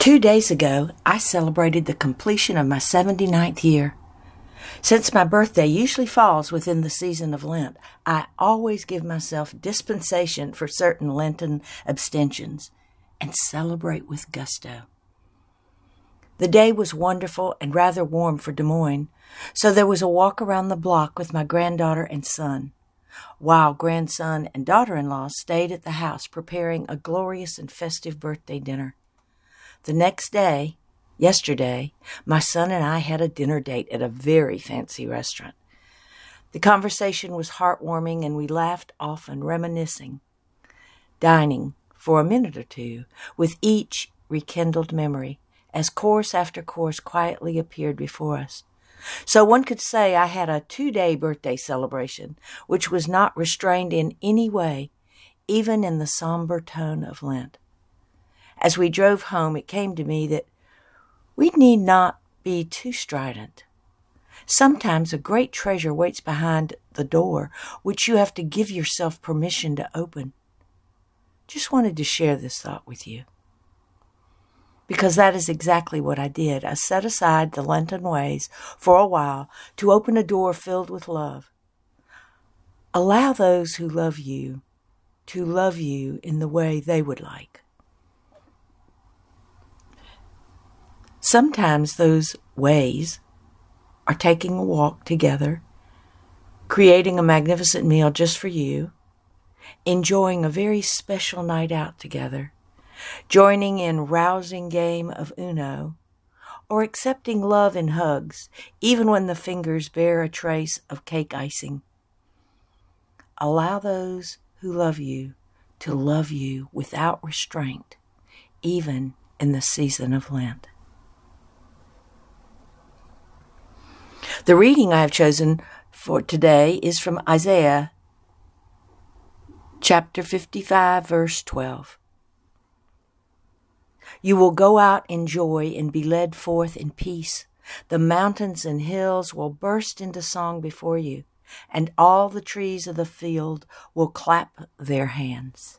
Two days ago, I celebrated the completion of my 79th year. Since my birthday usually falls within the season of Lent, I always give myself dispensation for certain Lenten abstentions and celebrate with gusto. The day was wonderful and rather warm for Des Moines, so there was a walk around the block with my granddaughter and son, while grandson and daughter in law stayed at the house preparing a glorious and festive birthday dinner. The next day, yesterday, my son and I had a dinner date at a very fancy restaurant. The conversation was heartwarming and we laughed often, reminiscing, dining for a minute or two with each rekindled memory as course after course quietly appeared before us. So one could say I had a two day birthday celebration, which was not restrained in any way, even in the somber tone of Lent. As we drove home, it came to me that we need not be too strident. Sometimes a great treasure waits behind the door, which you have to give yourself permission to open. Just wanted to share this thought with you. Because that is exactly what I did. I set aside the Lenten ways for a while to open a door filled with love. Allow those who love you to love you in the way they would like. Sometimes those ways are taking a walk together, creating a magnificent meal just for you, enjoying a very special night out together, joining in rousing game of Uno, or accepting love in hugs, even when the fingers bear a trace of cake icing. Allow those who love you to love you without restraint, even in the season of Lent. The reading I have chosen for today is from Isaiah chapter 55, verse 12. You will go out in joy and be led forth in peace. The mountains and hills will burst into song before you, and all the trees of the field will clap their hands.